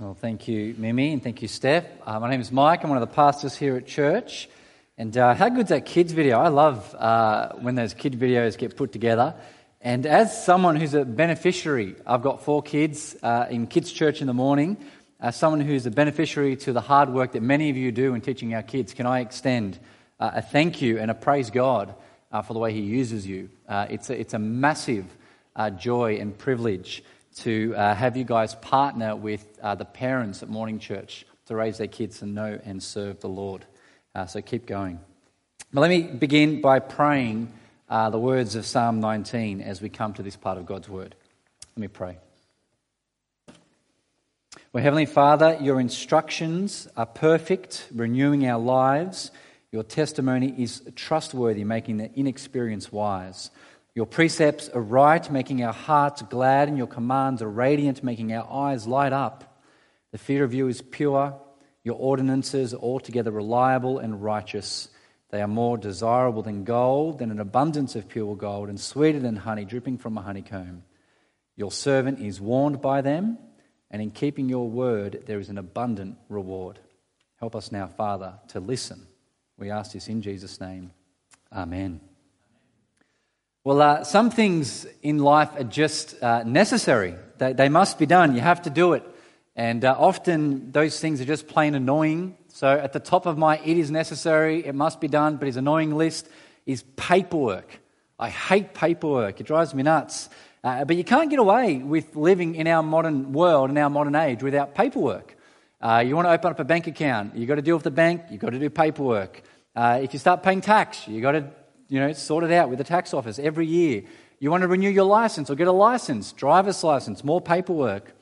Well, thank you, Mimi, and thank you, Steph. Uh, my name is Mike. I'm one of the pastors here at church. And uh, how good's that kids video? I love uh, when those kid videos get put together. And as someone who's a beneficiary, I've got four kids uh, in kids' church in the morning. As someone who's a beneficiary to the hard work that many of you do in teaching our kids, can I extend uh, a thank you and a praise God uh, for the way He uses you? it's, a, it's a massive joy and privilege to uh, have you guys partner with uh, the parents at Morning Church to raise their kids and know and serve the Lord. Uh, so keep going. But let me begin by praying uh, the words of Psalm 19 as we come to this part of God's Word. Let me pray. Well, Heavenly Father, your instructions are perfect, renewing our lives. Your testimony is trustworthy, making the inexperienced wise. Your precepts are right, making our hearts glad, and your commands are radiant, making our eyes light up. The fear of you is pure. Your ordinances are altogether reliable and righteous. They are more desirable than gold, than an abundance of pure gold, and sweeter than honey dripping from a honeycomb. Your servant is warned by them, and in keeping your word, there is an abundant reward. Help us now, Father, to listen. We ask this in Jesus' name. Amen. Well, uh, some things in life are just uh, necessary. They, they, must be done. You have to do it. And uh, often those things are just plain annoying. So at the top of my it is necessary, it must be done, but his annoying list is paperwork. I hate paperwork. It drives me nuts. Uh, but you can't get away with living in our modern world, in our modern age, without paperwork. Uh, you want to open up a bank account, you've got to deal with the bank, you've got to do paperwork. Uh, if you start paying tax, you've got to you know, sort it out with the tax office every year. You want to renew your license or get a license, driver's license, more paperwork.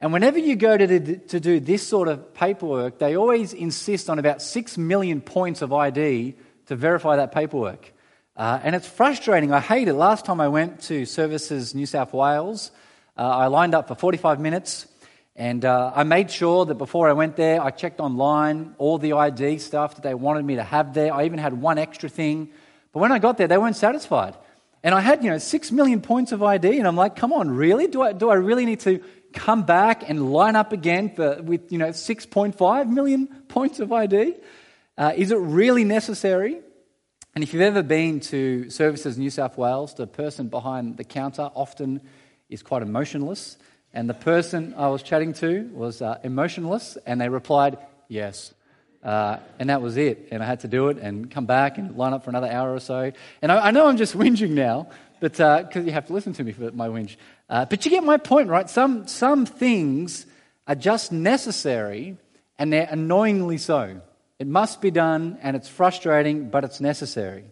And whenever you go to, to do this sort of paperwork, they always insist on about six million points of ID to verify that paperwork. Uh, and it's frustrating. I hate it. Last time I went to Services New South Wales, uh, I lined up for 45 minutes and uh, I made sure that before I went there, I checked online all the ID stuff that they wanted me to have there. I even had one extra thing but when I got there, they weren't satisfied. And I had, you know, six million points of ID, and I'm like, come on, really? Do I, do I really need to come back and line up again for, with, you know, 6.5 million points of ID? Uh, is it really necessary? And if you've ever been to Services in New South Wales, the person behind the counter often is quite emotionless. And the person I was chatting to was uh, emotionless, and they replied, yes. Uh, and that was it. And I had to do it and come back and line up for another hour or so. And I, I know I'm just whinging now, but because uh, you have to listen to me for my whinge. Uh, but you get my point, right? Some, some things are just necessary and they're annoyingly so. It must be done and it's frustrating, but it's necessary.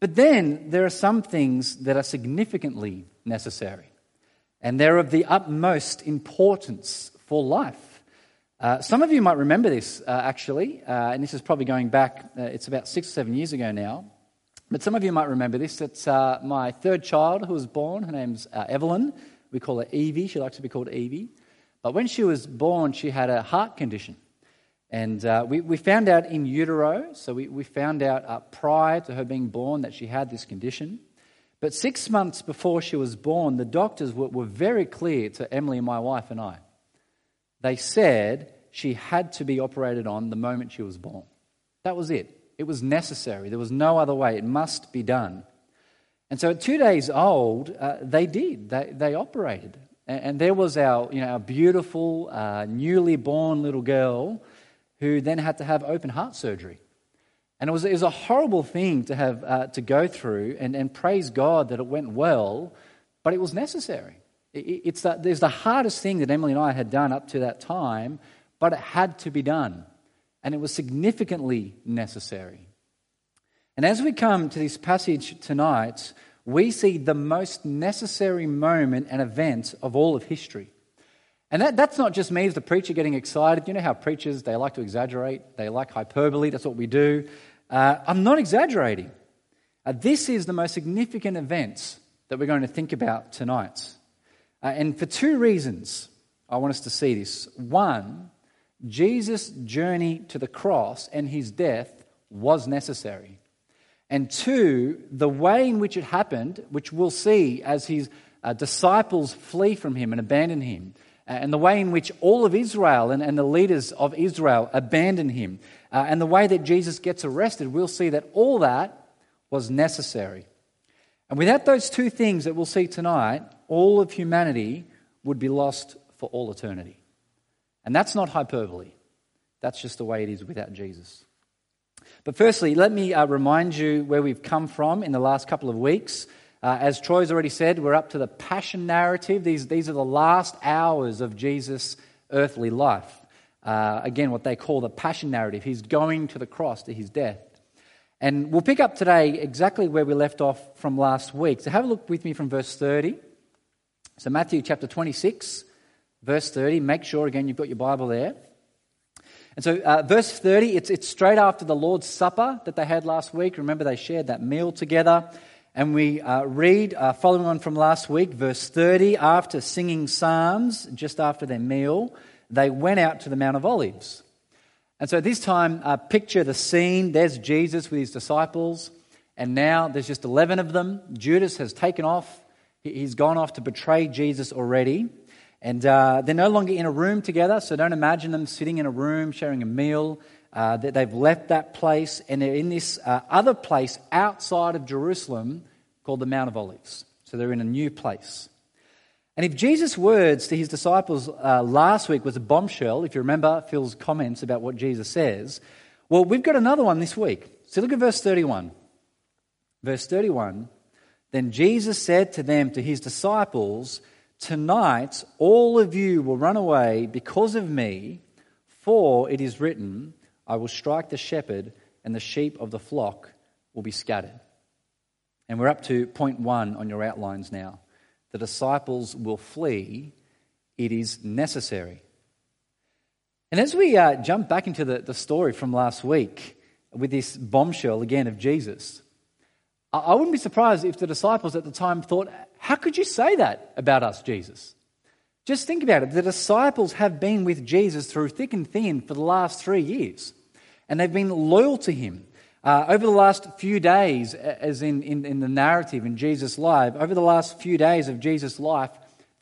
But then there are some things that are significantly necessary and they're of the utmost importance for life. Uh, some of you might remember this, uh, actually, uh, and this is probably going back, uh, it's about six or seven years ago now. But some of you might remember this. It's uh, my third child who was born. Her name's Evelyn. We call her Evie. She likes to be called Evie. But when she was born, she had a heart condition. And we, we found out in utero, so we, we found out prior to her being born that she had this condition. But six months before she was born, the doctors were, were very clear to Emily, my wife, and I they said she had to be operated on the moment she was born. That was it. It was necessary. There was no other way. It must be done. And so at two days old, uh, they did. They, they operated. And, and, there was our, you know, our beautiful, uh, newly born little girl who then had to have open heart surgery. And it was, it was a horrible thing to have uh, to go through, and, and praise God that it went well, but it was necessary. It's the, the hardest thing that Emily and I had done up to that time, but it had to be done. And it was significantly necessary. And as we come to this passage tonight, we see the most necessary moment and event of all of history. And that, that's not just me as the preacher getting excited. You know how preachers, they like to exaggerate, they like hyperbole, that's what we do. Uh, I'm not exaggerating. Uh, this is the most significant event that we're going to think about tonight. Uh, and for two reasons, I want us to see this. One, Jesus' journey to the cross and his death was necessary. And two, the way in which it happened, which we'll see as his uh, disciples flee from him and abandon him, and the way in which all of Israel and, and the leaders of Israel abandon him, uh, and the way that Jesus gets arrested, we'll see that all that was necessary. And without those two things that we'll see tonight, all of humanity would be lost for all eternity. And that's not hyperbole, that's just the way it is without Jesus. But firstly, let me uh, remind you where we've come from in the last couple of weeks. Uh, as Troy's already said, we're up to the passion narrative. These, these are the last hours of Jesus' earthly life. Uh, again, what they call the passion narrative. He's going to the cross, to his death. And we'll pick up today exactly where we left off from last week. So have a look with me from verse 30. So, Matthew chapter 26, verse 30. Make sure, again, you've got your Bible there. And so, uh, verse 30, it's, it's straight after the Lord's Supper that they had last week. Remember, they shared that meal together. And we uh, read, uh, following on from last week, verse 30, after singing psalms, just after their meal, they went out to the Mount of Olives. And so this time, uh, picture the scene. There's Jesus with his disciples, and now there's just 11 of them. Judas has taken off, he's gone off to betray Jesus already. And uh, they're no longer in a room together, so don't imagine them sitting in a room sharing a meal. Uh, they've left that place, and they're in this uh, other place outside of Jerusalem called the Mount of Olives. So they're in a new place. And if Jesus' words to his disciples uh, last week was a bombshell, if you remember Phil's comments about what Jesus says, well, we've got another one this week. So look at verse 31. Verse 31 Then Jesus said to them, to his disciples, Tonight all of you will run away because of me, for it is written, I will strike the shepherd, and the sheep of the flock will be scattered. And we're up to point one on your outlines now the disciples will flee, it is necessary. And as we uh, jump back into the, the story from last week with this bombshell again of Jesus, I, wouldn't be surprised if the disciples at the time thought, How could you say that about us, Jesus? Just think about it. The disciples have been with Jesus through thick and thin for the last three years, and they've been loyal to him. Uh, over the last few days, as in, in, in, the narrative in Jesus' life, over the last few days of Jesus' life,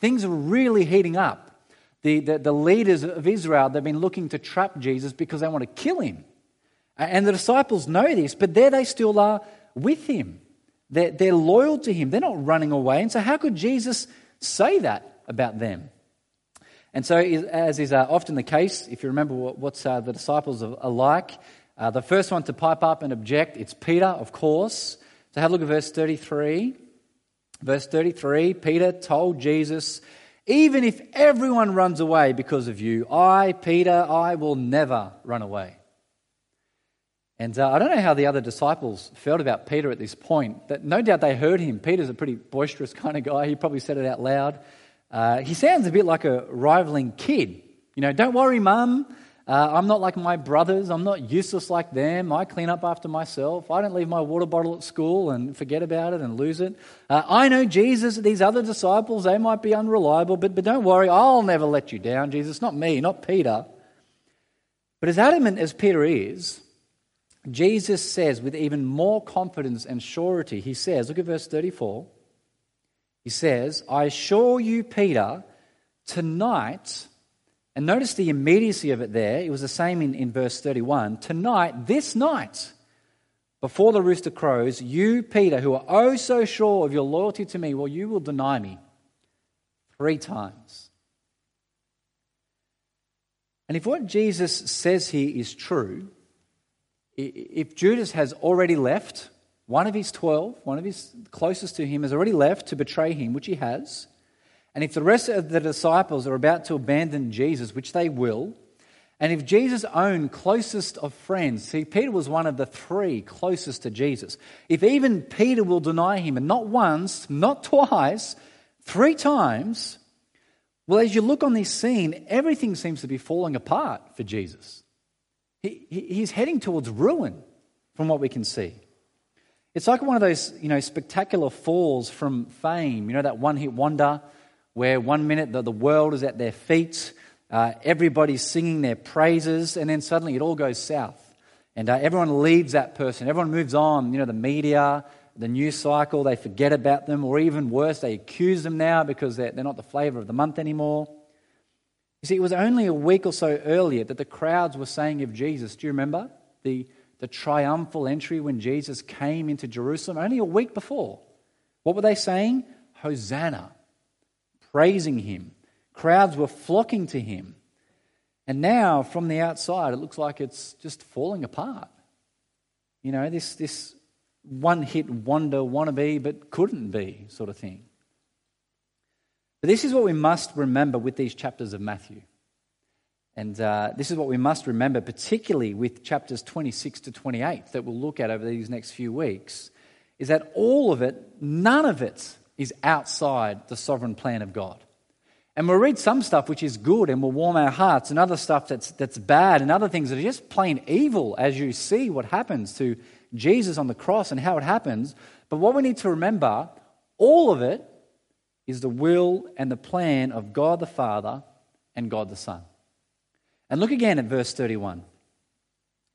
things are really heating up. The, the, the leaders of Israel, they've been looking to trap Jesus because they want to kill him. And the disciples know this, but there they still are with him. They're, they're loyal to him, they're not running away. And so, how could Jesus say that about them? And so, as is uh, often the case, if you remember what, what uh, the disciples are like, uh, the first one to pipe up and object, it's Peter, of course. So have a look at verse 33. Verse 33 Peter told Jesus, Even if everyone runs away because of you, I, Peter, I will never run away. And uh, I don't know how the other disciples felt about Peter at this point. That no doubt they heard him. Peter's a pretty boisterous kind of guy. He probably said it out loud. Uh, he sounds a bit like a rivaling kid. You know, don't worry, mum. Uh, I'm not like my brothers. I'm not useless like them. I clean up after myself. I don't leave my water bottle at school and forget about it and lose it. Uh, I know Jesus, these other disciples, they might be unreliable, but, but don't worry, I'll never let you down, Jesus. Not me, not Peter. But as adamant as Peter is, Jesus says with even more confidence and surety, he says, look at verse 34. He says, I assure you, Peter, tonight and notice the immediacy of it there. It was the same in, in verse 31. Tonight, this night, before the rooster crows, you, Peter, who are oh so sure of your loyalty to me, well, you will deny me three times. And if what Jesus says here is true, if Judas has already left, one of his 12, one of his closest to him, has already left to betray him, which he has, and if the rest of the disciples are about to abandon Jesus, which they will, and if Jesus' own closest of friends, see, Peter was one of the three closest to Jesus, if even Peter will deny him, and not once, not twice, three times, well, as you look on this scene, everything seems to be falling apart for Jesus. He, he's heading towards ruin, from what we can see. It's like one of those, you know, spectacular falls from fame. You know, that one hit wonder where one minute the, the world is at their feet, uh, everybody's singing their praises, and then suddenly it all goes south. And uh, everyone leaves that person. Everyone moves on. You know, the media, the news cycle, they forget about them, or even worse, they accuse them now because they're, they're not the flavor of the month anymore. You see, it was only a week or so earlier that the crowds were saying of Jesus, do you remember? The, the triumphal entry when Jesus came into Jerusalem, only a week before. What were they saying? Hosanna, praising him. Crowds were flocking to him. And now, from the outside, it looks like it's just falling apart. You know, this, this one hit wonder wannabe, but couldn't be sort of thing. But this is what we must remember with these chapters of Matthew. And uh, this is what we must remember, particularly with chapters 26 to 28 that we'll look at over these next few weeks, is that all of it, none of it, is outside the sovereign plan of God. And we'll read some stuff which is good and will warm our hearts, and other stuff that's, that's bad, and other things that are just plain evil as you see what happens to Jesus on the cross and how it happens. But what we need to remember, all of it is the will and the plan of God the Father and God the Son. And look again at verse 31.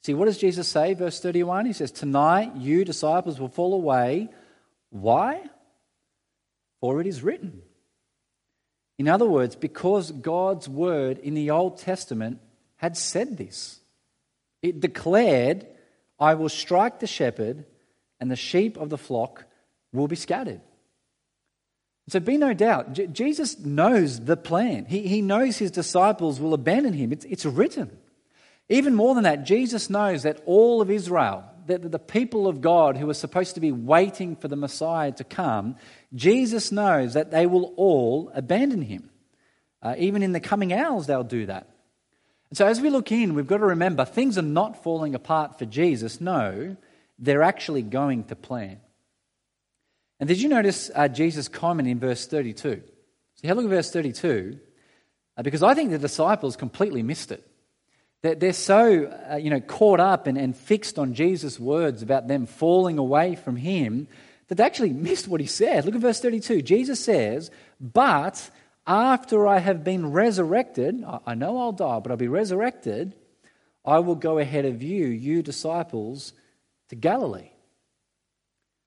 See, what does Jesus say, verse 31? He says, Tonight you disciples will fall away. Why? For it is written. In other words, because God's word in the Old Testament had said this. It declared, I will strike the shepherd, and the sheep of the flock will be scattered. So be no doubt, J- Jesus knows the plan. He, he knows his disciples will abandon him. It's, it's written. Even more than that, Jesus knows that all of Israel, that the people of God who are supposed to be waiting for the Messiah to come, Jesus knows that they will all abandon him. Uh, even in the coming hours, they'll do that. And so, as we look in, we've got to remember things are not falling apart for Jesus. No, they're actually going to plan. And did you notice uh, Jesus' comment in verse 32? So, have a look at verse 32, uh, because I think the disciples completely missed it. They're, they're so uh, you know, caught up and, and fixed on Jesus' words about them falling away from him that they actually missed what he said. Look at verse 32. Jesus says, But after I have been resurrected, I know I'll die, but I'll be resurrected, I will go ahead of you, you disciples, to Galilee.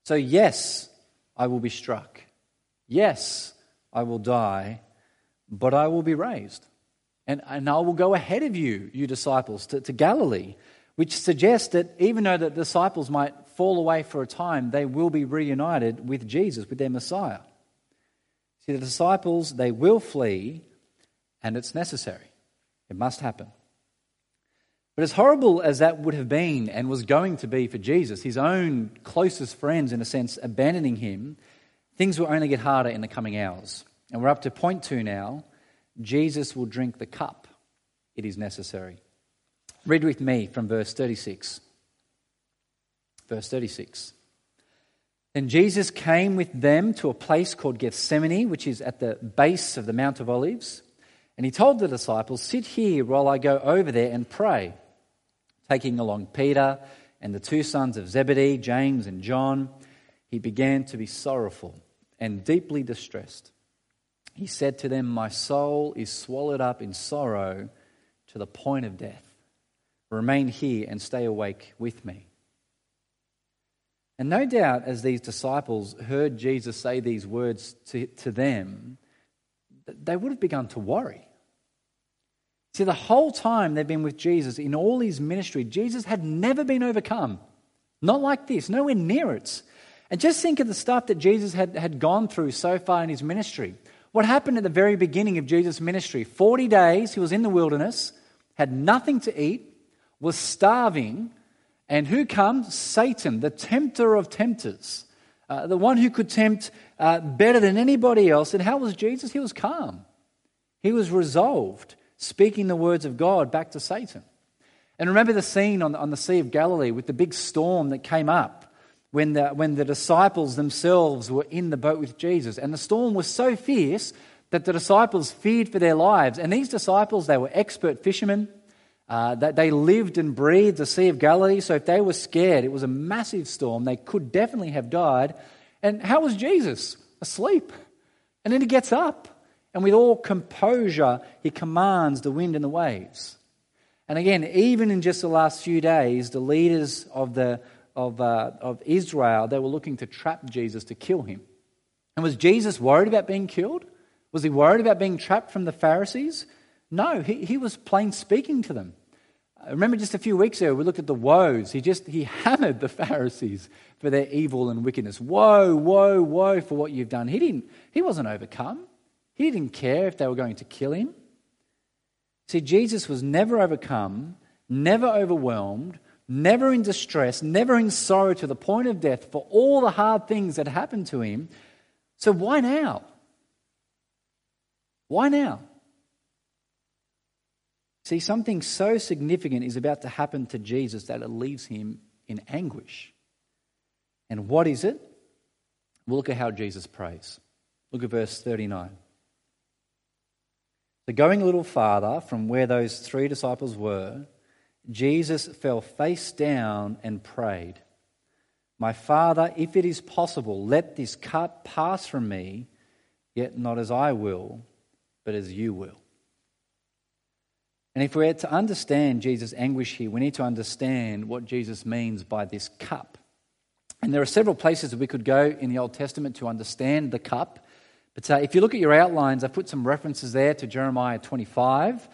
So, yes, I will be struck. Yes, I will die, but I will be raised. And, and I will go ahead of you, you disciples, to, to Galilee, which suggests that even though the disciples might fall away for a time, they will be reunited with Jesus, with their Messiah. See, the disciples, they will flee, and it's necessary. It must happen. But as horrible as that would have been and was going to be for Jesus, his own closest friends, in a sense, abandoning him, things will only get harder in the coming hours. And we're up to point two now. Jesus will drink the cup. It is necessary. Read with me from verse 36. Verse 36. Then Jesus came with them to a place called Gethsemane, which is at the base of the Mount of Olives. And he told the disciples, Sit here while I go over there and pray. Taking along Peter and the two sons of Zebedee, James and John, he began to be sorrowful and deeply distressed. He said to them, My soul is swallowed up in sorrow to the point of death. Remain here and stay awake with me. And no doubt, as these disciples heard Jesus say these words to, to them, they would have begun to worry. See, the whole time they've been with Jesus in all his ministry, Jesus had never been overcome. Not like this, nowhere near it. And just think of the stuff that Jesus had, had gone through so far in his ministry. What happened at the very beginning of Jesus' ministry? 40 days he was in the wilderness, had nothing to eat, was starving, and who comes? Satan, the tempter of tempters, uh, the one who could tempt uh, better than anybody else. And how was Jesus? He was calm, he was resolved, speaking the words of God back to Satan. And remember the scene on the, on the Sea of Galilee with the big storm that came up when the, when the disciples themselves were in the boat with Jesus. And the storm was so fierce that the disciples feared for their lives. And these disciples, they were expert fishermen. Uh, that they lived and breathed the Sea of Galilee, so if they were scared, it was a massive storm. They could definitely have died. And how was Jesus? Asleep. And then he gets up, and with all composure, he commands the wind and the waves. And again, even in just the last few days, the leaders of, the, of, uh, of Israel, they were looking to trap Jesus to kill him. And was Jesus worried about being killed? Was he worried about being trapped from the Pharisees? No, he, he was plain speaking to them. Remember just a few weeks ago, we looked at the woes. He just he hammered the Pharisees for their evil and wickedness. Woe, woe, woe for what you've done. He didn't, he wasn't overcome. He didn't care if they were going to kill him. See, Jesus was never overcome, never overwhelmed, never in distress, never in sorrow to the point of death for all the hard things that happened to him. So why now? Why now? See, something so significant is about to happen to Jesus that it leaves him in anguish. And what is it? We'll look at how Jesus prays. Look at verse 39. So, going a little farther from where those three disciples were, Jesus fell face down and prayed, My Father, if it is possible, let this cup pass from me, yet not as I will, but as you will. And if we're to understand Jesus' anguish here, we need to understand what Jesus means by this cup. And there are several places that we could go in the Old Testament to understand the cup. But uh, if you look at your outlines, I've put some references there to Jeremiah 25.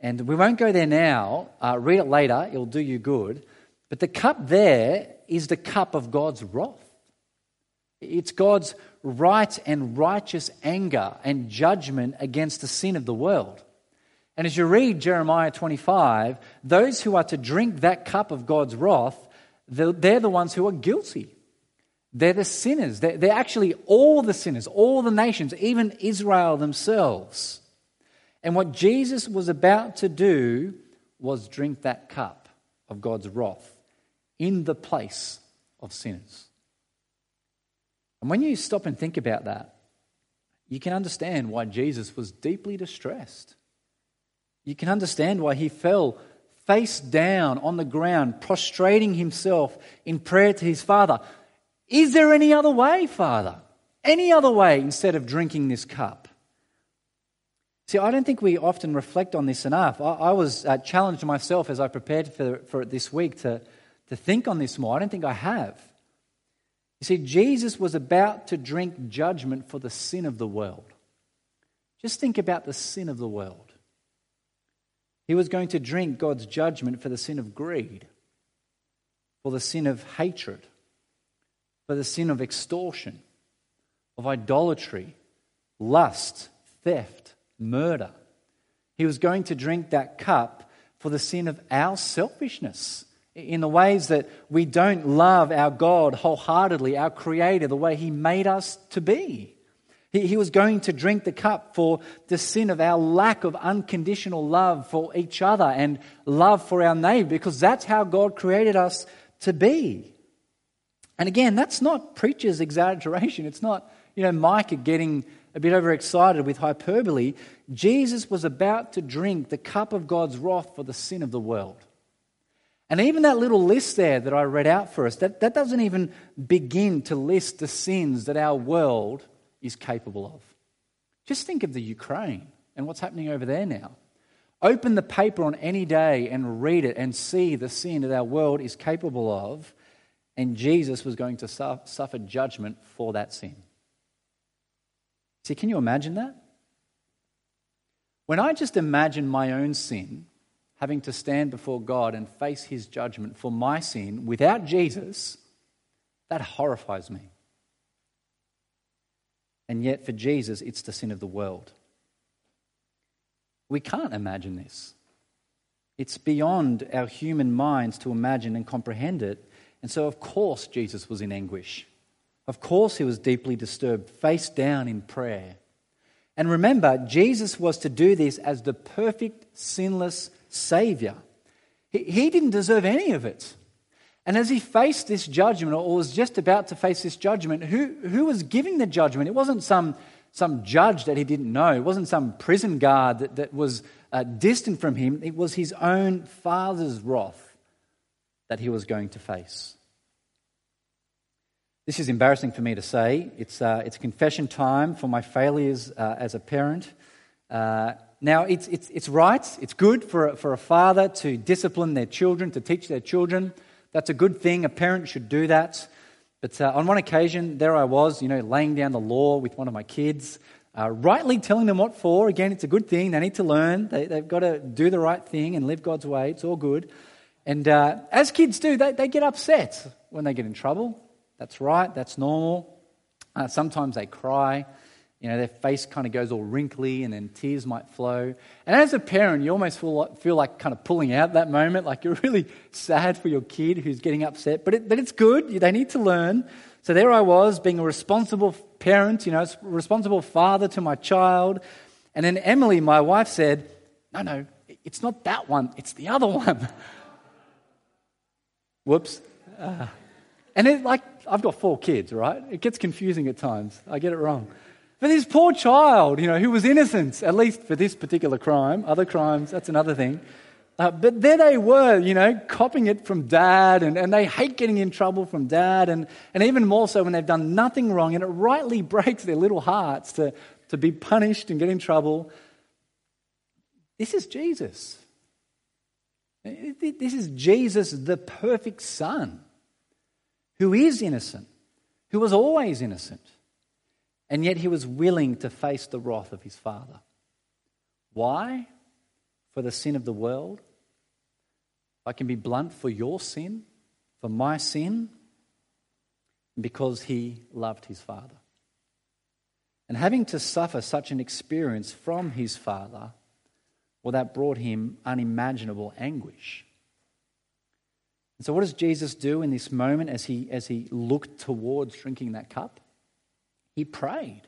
And we won't go there now. Uh, read it later, it'll do you good. But the cup there is the cup of God's wrath. It's God's right and righteous anger and judgment against the sin of the world. And as you read Jeremiah 25, those who are to drink that cup of God's wrath, they're the ones who are guilty. They're the sinners. They're actually all the sinners, all the nations, even Israel themselves. And what Jesus was about to do was drink that cup of God's wrath in the place of sinners. And when you stop and think about that, you can understand why Jesus was deeply distressed. You can understand why he fell face down on the ground, prostrating himself in prayer to his Father. Is there any other way, Father? Any other way instead of drinking this cup? See, I don't think we often reflect on this enough. I, I was uh, challenged myself as I prepared for, for it this week to, to think on this more. I don't think I have. You see, Jesus was about to drink judgment for the sin of the world. Just think about the sin of the world. He was going to drink God's judgment for the sin of greed, for the sin of hatred, for the sin of extortion, of idolatry, lust, theft, murder. He was going to drink that cup for the sin of our selfishness in the ways that we don't love our God wholeheartedly, our Creator, the way He made us to be. He, he was going to drink the cup for the sin of our lack of unconditional love for each other and love for our neighbor, because that's how God created us to be. And again, that's not preacher's exaggeration. It's not, you know, Micah getting a bit overexcited with hyperbole. Jesus was about to drink the cup of God's wrath for the sin of the world. And even that little list there that I read out for us, that, that doesn't even begin to list the sins that our world is capable of. Just think of the Ukraine and what's happening over there now. Open the paper on any day and read it and see the sin that our world is capable of, and Jesus was going to suffer judgment for that sin. See, can you imagine that? When I just imagine my own sin, having to stand before God and face his judgment for my sin without Jesus, that horrifies me. And yet, for Jesus, it's the sin of the world. We can't imagine this. It's beyond our human minds to imagine and comprehend it. And so, of course, Jesus was in anguish. Of course, he was deeply disturbed, face down in prayer. And remember, Jesus was to do this as the perfect, sinless Savior. He, didn't deserve any of it. And as he faced this judgment, or was just about to face this judgment, who, who was giving the judgment? It wasn't some, some judge that he didn't know, it wasn't some prison guard that, that was uh, distant from him. It was his own father's wrath that he was going to face. This is embarrassing for me to say. It's, uh, it's confession time for my failures uh, as a parent. Uh, now, it's, it's, it's right, it's good for a, for a father to discipline their children, to teach their children. That's a good thing. A parent should do that. But uh, on one occasion, there I was, you know, laying down the law with one of my kids. uh, rightly telling them what for. Again, it's a good thing. They need to learn. They, have got to do the right thing and live God's way. It's all good. And uh, as kids do, they, they get upset when they get in trouble. That's right, that's normal. Uh, sometimes they cry. You know, their face kind of goes all wrinkly and then tears might flow. And as a parent, you almost feel like, feel like kind of pulling out that moment, like you're really sad for your kid who's getting upset. But, it, but it's good. They need to learn. So there I was, being a responsible parent, you know, responsible father to my child. And then Emily, my wife, said, No, no, it's not that one, it's the other one. Whoops. Uh, and it, like, I've got four kids, right? It gets confusing at times. I get it wrong. But this poor child, you know, who was innocent, at least for this particular crime, other crimes, that's another thing. Uh, but there they were, you know, copying it from dad, and, and they hate getting in trouble from dad, and, and even more so when they've done nothing wrong, and it rightly breaks their little hearts to, to be punished and get in trouble. This is Jesus. This is Jesus, the perfect Son, who is innocent, who was always innocent, and yet he was willing to face the wrath of his Father. Why? For the sin of the world, I can be blunt for your sin, for my sin, because he loved his Father. And having to suffer such an experience from his Father, well, that brought him unimaginable anguish. And so, what does Jesus do in this moment as he, as he looked towards drinking that cup? He prayed.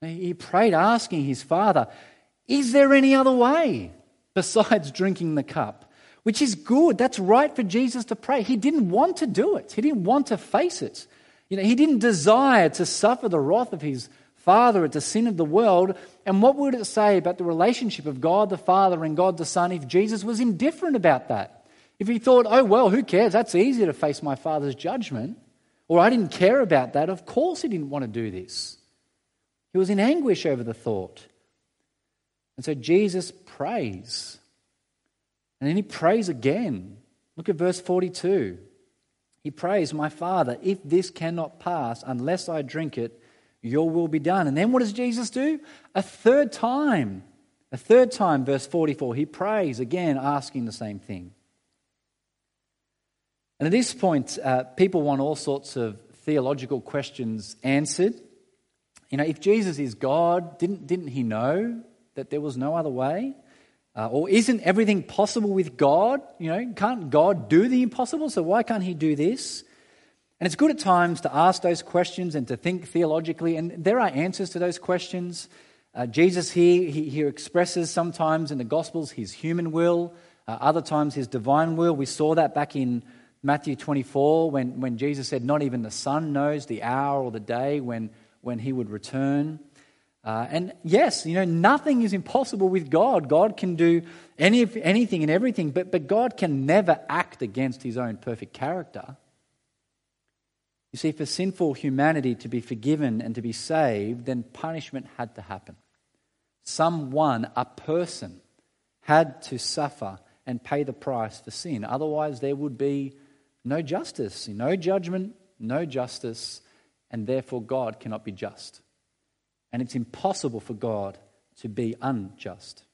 He prayed, asking his Father, Is there any other way besides drinking the cup? which is good. That's right for Jesus to pray. He didn't want to do it, he didn't want to face it. You know, he didn't desire to suffer the wrath of his Father it's a sin of the world. And what would it say about the relationship of God the Father and God the Son if Jesus was indifferent about that? If he thought, oh, well, who cares? That's easy to face my Father's judgment. Or I didn't care about that. Of course, he didn't want to do this. He was in anguish over the thought. And so Jesus prays. And then he prays again. Look at verse 42. He prays, My Father, if this cannot pass unless I drink it, your will be done. And then what does Jesus do? A third time. A third time, verse 44, he prays again, asking the same thing. And at this point, uh, people want all sorts of theological questions answered. You know, if Jesus is God, didn't, didn't he know that there was no other way? Uh, or isn't everything possible with God? You know, can't God do the impossible? So why can't He do this? And it's good at times to ask those questions and to think theologically, and there are answers to those questions. Uh, Jesus here, he, he, expresses sometimes in the Gospels his human will, uh, other times his divine will. We saw that back in Matthew 24 when, when Jesus said, Not even the Son knows the hour or the day when, when he would return. Uh, and yes, you know, nothing is impossible with God. God can do any, anything and everything, but, but God can never act against his own perfect character. You see, for sinful humanity to be forgiven and to be saved, then punishment had to happen. Someone, a person, had to suffer and pay the price for sin. Otherwise, there would be no justice, no judgment, no justice, and therefore God cannot be just and it's impossible for God to be unjust.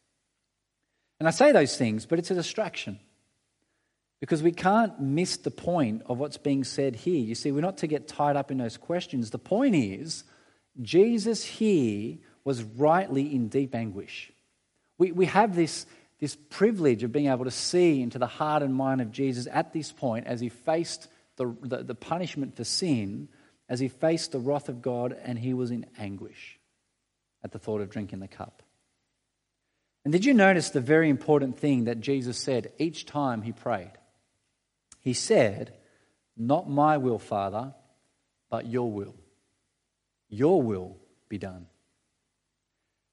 And I say those things, but it's a distraction because we can't miss the point of what's being said here. You see, we're not to get tied up in those questions. The point is, Jesus here was rightly in deep anguish. We, we have this, this privilege of being able to see into the heart and mind of Jesus at this point as he faced the, the, the punishment for sin, as he faced the wrath of God, and he was in anguish at the thought of drinking the cup. And did you notice the very important thing that Jesus said each time he prayed? He said, Not my will, Father, but your will. Your will be done.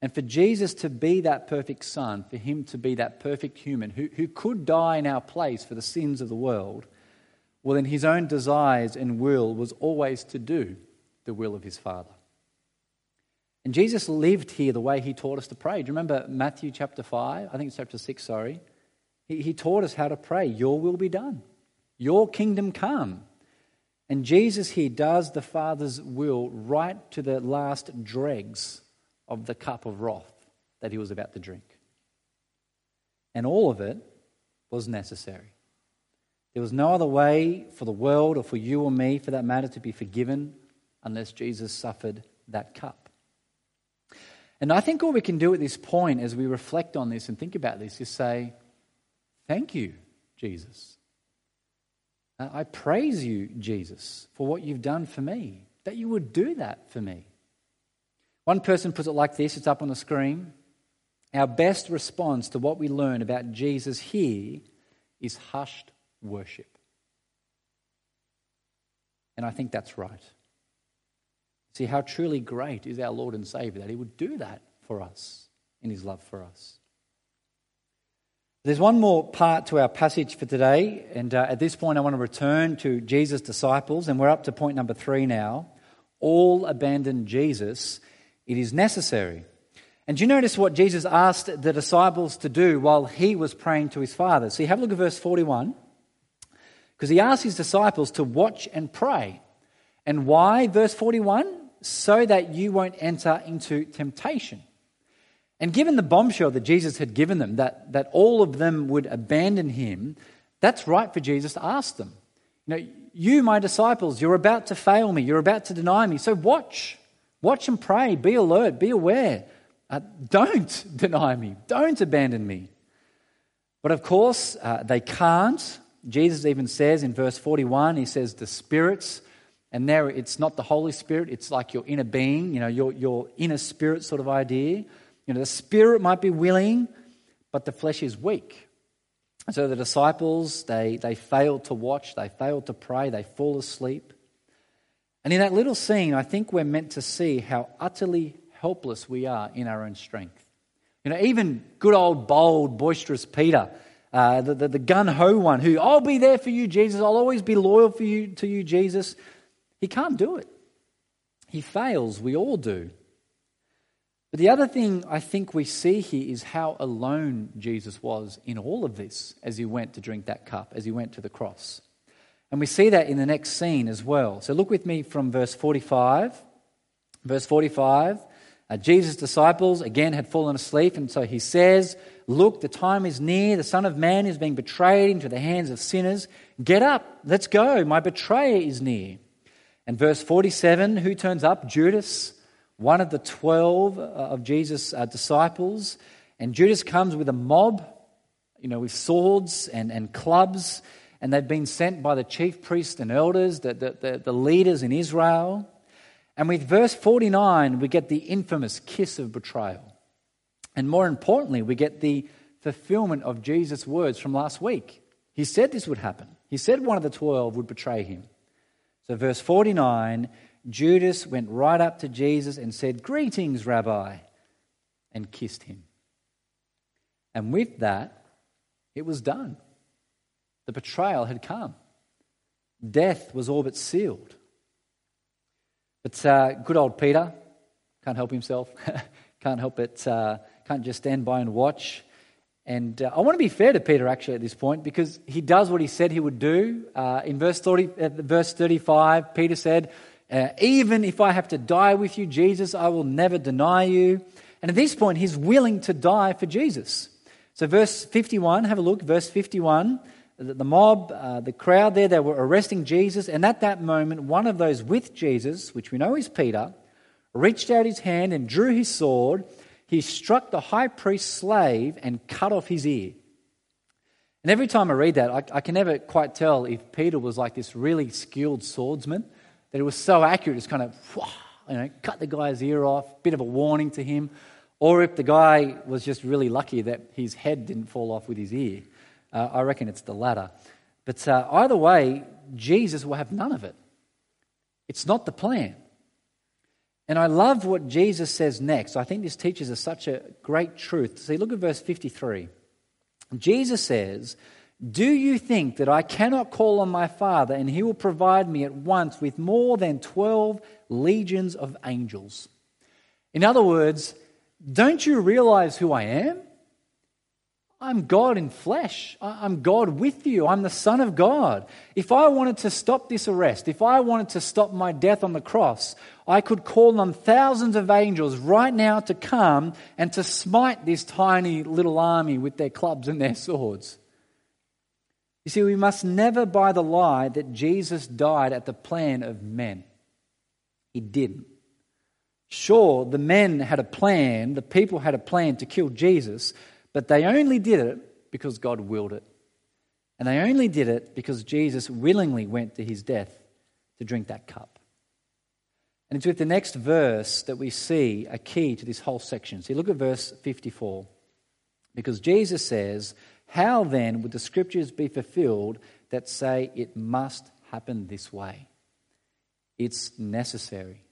And for Jesus to be that perfect Son, for him to be that perfect human who, who could die in our place for the sins of the world, well, then his own desires and will was always to do the will of his Father. And Jesus lived here the way he taught us to pray. Do you remember Matthew chapter 5? I think it's chapter 6, sorry. He, he taught us how to pray. Your will be done, your kingdom come. And Jesus here does the Father's will right to the last dregs of the cup of wrath that he was about to drink. And all of it was necessary. There was no other way for the world or for you or me, for that matter, to be forgiven unless Jesus suffered that cup. And I think all we can do at this point as we reflect on this and think about this is say, Thank you, Jesus. Uh, I praise you, Jesus, for what you've done for me, that you would do that for me. One person puts it like this it's up on the screen. Our best response to what we learn about Jesus here is hushed worship. And I think that's right. See how truly great is our Lord and Savior that He would do that for us in His love for us. There's one more part to our passage for today, and uh, at this point, I want to return to Jesus' disciples, and we're up to point number three now. All abandon Jesus. It is necessary. And do you notice what Jesus asked the disciples to do while he was praying to his Father? See, have a look at verse 41. Because he asked his disciples to watch and pray. And why, verse 41? So that you won't enter into temptation. And given the bombshell that Jesus had given them, that, that all of them would abandon him, that's right for Jesus to ask them. You know, you, my disciples, you're about to fail me, you're about to deny me. So watch. Watch and pray. Be alert. Be aware. Uh, don't deny me. Don't abandon me. But of course, uh, they can't. Jesus even says in verse 41, he says, the spirits, and there it's not the Holy Spirit, it's like your inner being, you know, your, your inner spirit sort of idea. You know, the spirit might be willing, but the flesh is weak. And so the disciples, they, they failed to watch, they failed to pray, they fall asleep. And in that little scene, I think we're meant to see how utterly helpless we are in our own strength. You know, even good old, bold, boisterous Peter, uh, the, the, the gun ho one who, I'll be there for you, Jesus, I'll always be loyal for you, to you, Jesus, he can't do it. He fails, we all do. But the other thing I think we see here is how alone Jesus was in all of this as he went to drink that cup, as he went to the cross. And we see that in the next scene as well. So look with me from verse 45. Verse 45 uh, Jesus' disciples again had fallen asleep, and so he says, Look, the time is near. The Son of Man is being betrayed into the hands of sinners. Get up, let's go. My betrayer is near. And verse 47 who turns up? Judas one of the 12 uh, of Jesus' uh, disciples. And Judas comes with a mob, you know, with swords and, and clubs. And they've been sent by the chief priests and elders, the, the, the, the leaders in Israel. And with verse 49, we get the infamous kiss of betrayal. And more importantly, we get the fulfillment of Jesus' words from last week. He said this would happen. He said one of the 12 would betray him. So, verse 49 Judas went right up to Jesus and said, Greetings, Rabbi, and kissed him. And with that, it was done. The betrayal had come. Death was all but sealed. But uh, good old Peter can't help himself, can't help it, uh, can't just stand by and watch. And uh, I want to be fair to Peter actually at this point because he does what he said he would do. Uh, in verse, 30, uh, verse 35, Peter said, uh, even if I have to die with you, Jesus, I will never deny you. And at this point, he's willing to die for Jesus. So, verse 51, have a look, verse 51. The mob, uh, the crowd there, they were arresting Jesus. And at that moment, one of those with Jesus, which we know is Peter, reached out his hand and drew his sword. He struck the high priest's slave and cut off his ear. And every time I read that, I, I can never quite tell if Peter was like this really skilled swordsman that it was so accurate, it's kind of, you know, cut the guy's ear off, bit of a warning to him. Or if the guy was just really lucky that his head didn't fall off with his ear. Uh, I reckon it's the latter. But uh, either way, Jesus will have none of it. It's not the plan. And I love what Jesus says next. I think this teaches us such a great truth. See, look at verse 53. Jesus says, do you think that I cannot call on my Father and he will provide me at once with more than 12 legions of angels? In other words, don't you realize who I am? I'm God in flesh. I'm God with you. I'm the Son of God. If I wanted to stop this arrest, if I wanted to stop my death on the cross, I could call on thousands of angels right now to come and to smite this tiny little army with their clubs and their swords. You see, we must never buy the lie that Jesus died at the plan of men. He didn't. Sure, the men had a plan, the people had a plan to kill Jesus, but they only did it because God willed it. And they only did it because Jesus willingly went to his death to drink that cup. And it's with the next verse that we see a key to this whole section. See, look at verse 54. Because Jesus says, How then would the scriptures be fulfilled that say it must happen this way? It's necessary.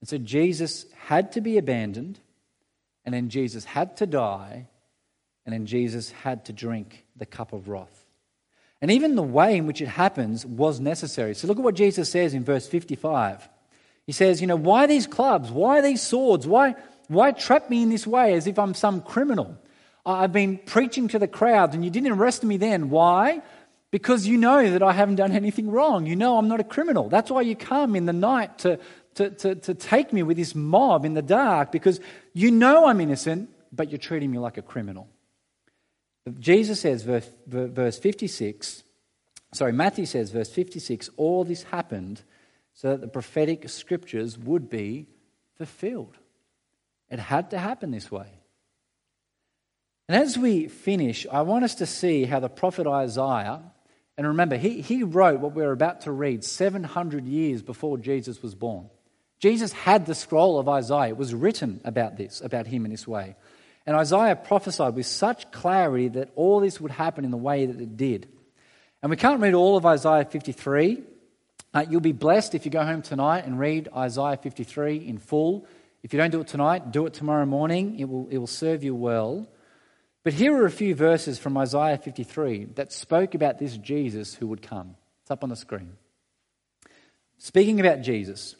And so Jesus had to be abandoned and then Jesus had to die, and then Jesus had to drink the cup of wrath. And even the way in which it happens was necessary. So look at what Jesus says in verse 55. He says, You know, why these clubs? Why these swords? Why, why trap me in this way as if I'm some criminal? I've been preaching to the crowd and you didn't arrest me then. Why? Because you know that I haven't done anything wrong. You know I'm not a criminal. That's why you come in the night to, to, to, to take me with this mob in the dark because you know I'm innocent, but you're treating me like a criminal. Jesus says, verse, verse 56, sorry, Matthew says, verse 56, all this happened so that the prophetic scriptures would be fulfilled. It had to happen this way. And as we finish, I want us to see how the prophet Isaiah, and remember, he, he wrote what we're about to read 700 years before Jesus was born. Jesus had the scroll of Isaiah. It was written about this, about him in this way. And Isaiah prophesied with such clarity that all this would happen in the way that it did. And we can't read all of Isaiah 53. Uh, you'll be blessed if you go home tonight and read Isaiah 53 in full. If you don't do it tonight, do it tomorrow morning. It will, it will serve you well. But here are a few verses from Isaiah 53 that spoke about this Jesus who would come. It's up on the screen. Speaking about Jesus,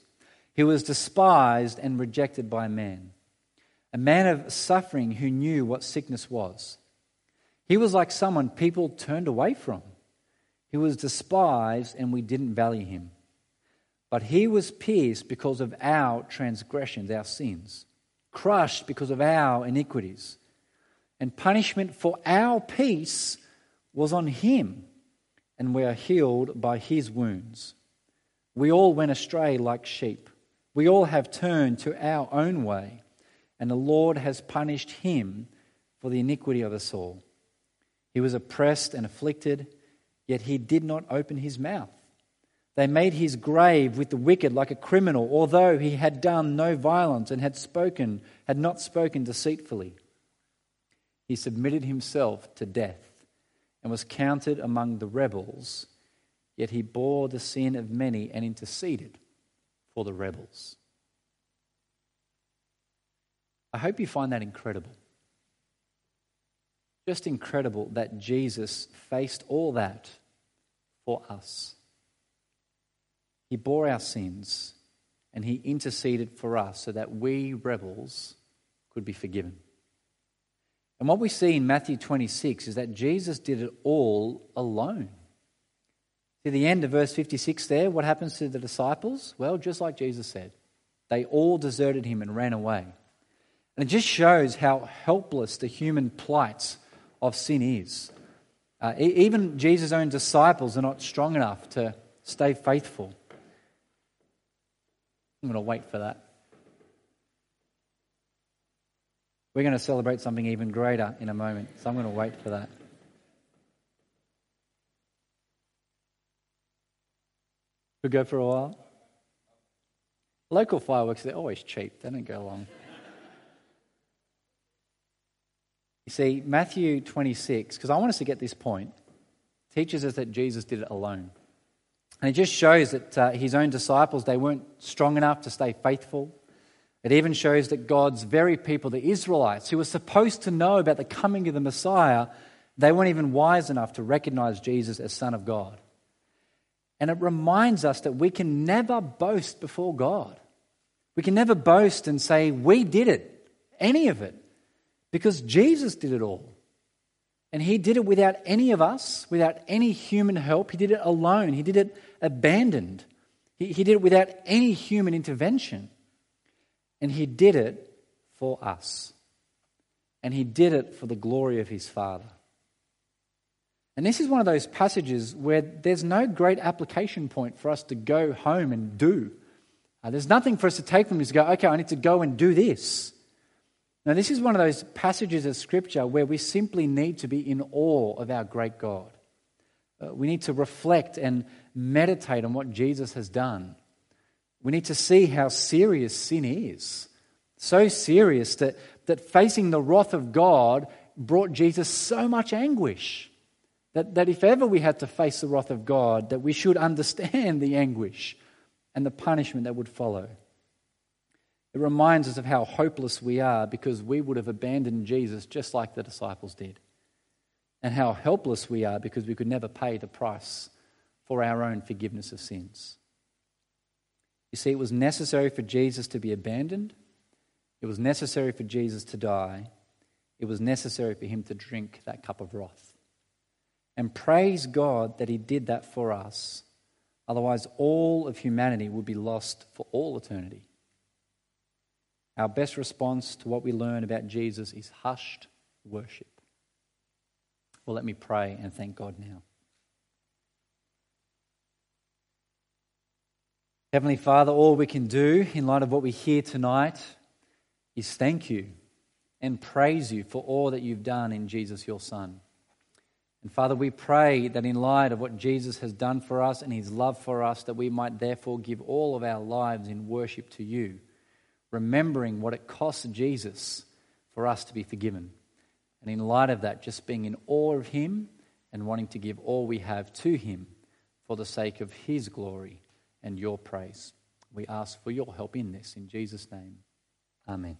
he was despised and rejected by men, a man of suffering who knew what sickness was. He was like someone people turned away from. He was despised and we didn't value him. But he was pierced because of our transgressions, our sins, crushed because of our iniquities. And punishment for our peace was on him, and we are healed by his wounds. We all went astray like sheep. We all have turned to our own way, and the Lord has punished him for the iniquity of us all. He was oppressed and afflicted, yet he did not open his mouth. They made his grave with the wicked like a criminal, although he had done no violence and had spoken, had not spoken deceitfully. He submitted himself to death and was counted among the rebels, yet he bore the sin of many and interceded for the rebels. I hope you find that incredible. Just incredible that Jesus faced all that for us. He bore our sins and he interceded for us so that we rebels could be forgiven. And what we see in Matthew 26 is that Jesus did it all alone. To the end of verse 56 there, what happens to the disciples? Well, just like Jesus said, they all deserted him and ran away. And it just shows how helpless the human plight of sin is. Uh, even Jesus' own disciples are not strong enough to stay faithful. I'm going to wait for that. We're going to celebrate something even greater in a moment, so I'm going to wait for that. Could go for a while. Local fireworks, they're always cheap, they don't go long. You see, Matthew 26, because I want us to get this point, teaches us that Jesus did it alone. And it just shows that uh, his own disciples, they weren't strong enough to stay faithful. It even shows that God's very people, the Israelites, who were supposed to know about the coming of the Messiah, they weren't even wise enough to recognize Jesus as Son of God. And it reminds us that we can never boast before God. We can never boast and say, we did it, any of it, because Jesus did it all. And he did it without any of us, without any human help. He did it alone. He did it abandoned. He, he did it without any human intervention. And he did it for us. And he did it for the glory of his Father. And this is one of those passages where there's no great application point for us to go home and do. Uh, there's nothing for us to take from this go, okay, I need to go and do this. Now, this is one of those passages of Scripture where we simply need to be in awe of our great God. Uh, we need to reflect and meditate on what Jesus has done. We need to see how serious sin is. So serious that, that facing the wrath of God brought Jesus so much anguish. That, that if ever we had to face the wrath of God, that we should understand the anguish and the punishment that would follow. It reminds us of how hopeless we are because we would have abandoned Jesus just like the disciples did. And how helpless we are because we could never pay the price for our own forgiveness of sins. You see, it was necessary for Jesus to be abandoned, it was necessary for Jesus to die, it was necessary for him to drink that cup of wrath. And praise God that he did that for us. Otherwise, all of humanity would be lost for all eternity. Our best response to what we learn about Jesus is hushed worship. Well, let me pray and thank God now. Heavenly Father, all we can do in light of what we hear tonight is thank you and praise you for all that you've done in Jesus, your Son. And Father, we pray that in light of what Jesus has done for us and his love for us, that we might therefore give all of our lives in worship to you remembering what it cost Jesus for us to be forgiven. And in light of that, just being in awe of Him and wanting to give all we have to Him for the sake of His glory and your praise. We ask for your help in this. In Jesus' name, Amen.